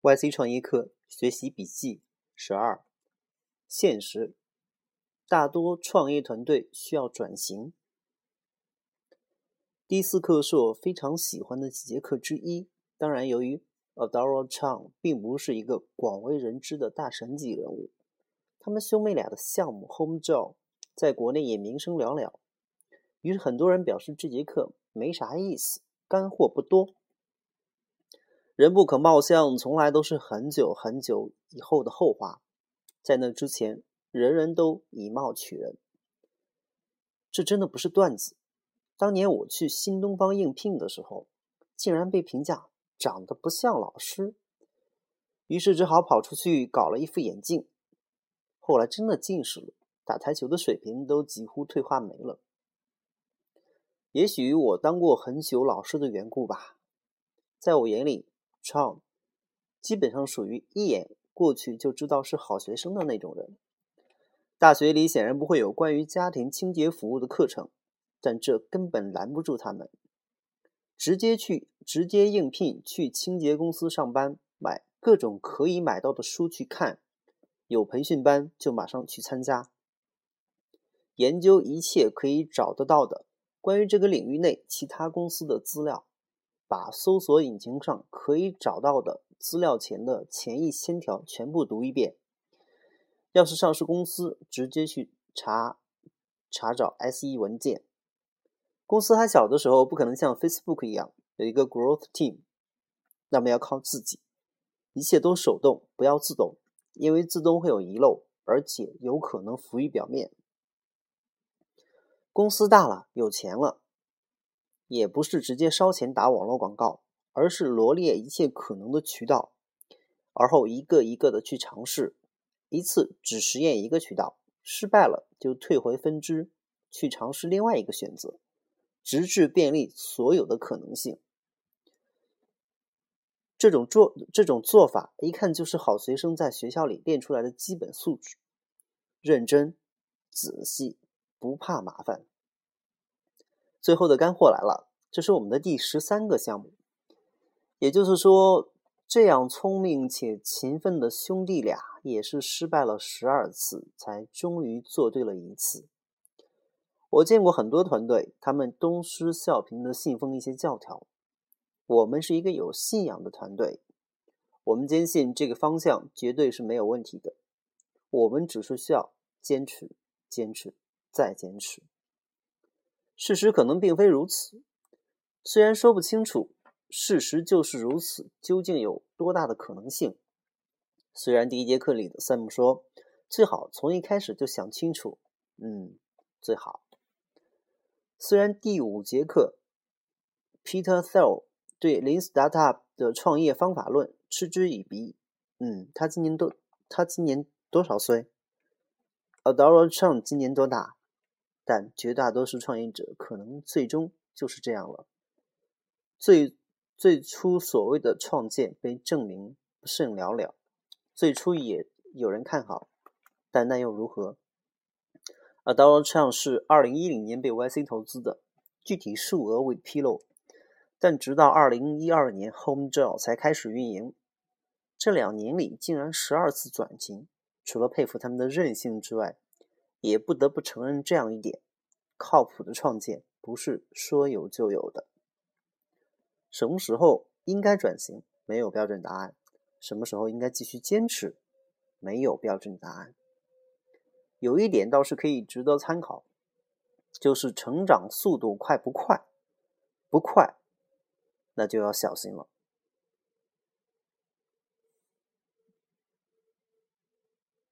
YC 创业课学习笔记十二：现实，大多创业团队需要转型。第四课是我非常喜欢的几节课之一。当然，由于 Adora Chang 并不是一个广为人知的大神级人物，他们兄妹俩的项目 Home Job 在国内也名声寥寥。于是，很多人表示这节课没啥意思，干货不多。人不可貌相，从来都是很久很久以后的后话。在那之前，人人都以貌取人。这真的不是段子。当年我去新东方应聘的时候，竟然被评价长得不像老师，于是只好跑出去搞了一副眼镜。后来真的近视了，打台球的水平都几乎退化没了。也许我当过很久老师的缘故吧，在我眼里。创基本上属于一眼过去就知道是好学生的那种人。大学里显然不会有关于家庭清洁服务的课程，但这根本拦不住他们，直接去直接应聘去清洁公司上班，买各种可以买到的书去看，有培训班就马上去参加，研究一切可以找得到的关于这个领域内其他公司的资料。把搜索引擎上可以找到的资料前的前一千条全部读一遍。要是上市公司，直接去查查找 SE 文件。公司还小的时候，不可能像 Facebook 一样有一个 Growth Team，那么要靠自己，一切都手动，不要自动，因为自动会有遗漏，而且有可能浮于表面。公司大了，有钱了。也不是直接烧钱打网络广告，而是罗列一切可能的渠道，而后一个一个的去尝试，一次只实验一个渠道，失败了就退回分支，去尝试另外一个选择，直至便利所有的可能性。这种做这种做法，一看就是好学生在学校里练出来的基本素质：认真、仔细，不怕麻烦。最后的干货来了，这是我们的第十三个项目。也就是说，这样聪明且勤奋的兄弟俩，也是失败了十二次，才终于做对了一次。我见过很多团队，他们东施效颦的信奉一些教条。我们是一个有信仰的团队，我们坚信这个方向绝对是没有问题的。我们只是需要坚持、坚持、再坚持。事实可能并非如此，虽然说不清楚，事实就是如此。究竟有多大的可能性？虽然第一节课里的 Sam 说最好从一开始就想清楚，嗯，最好。虽然第五节课 Peter Thiel 对 Lean Startup 的创业方法论嗤之以鼻，嗯，他今年多他今年多少岁？Adora Chang 今年多大？但绝大多数创业者可能最终就是这样了。最最初所谓的创建被证明不甚了了，最初也有人看好，但那又如何？Adora Chang 是二零一零年被 YC 投资的，具体数额未披露。但直到二零一二年 Home Job 才开始运营，这两年里竟然十二次转型。除了佩服他们的韧性之外，也不得不承认这样一点：靠谱的创建不是说有就有的。什么时候应该转型，没有标准答案；什么时候应该继续坚持，没有标准答案。有一点倒是可以值得参考，就是成长速度快不快？不快，那就要小心了。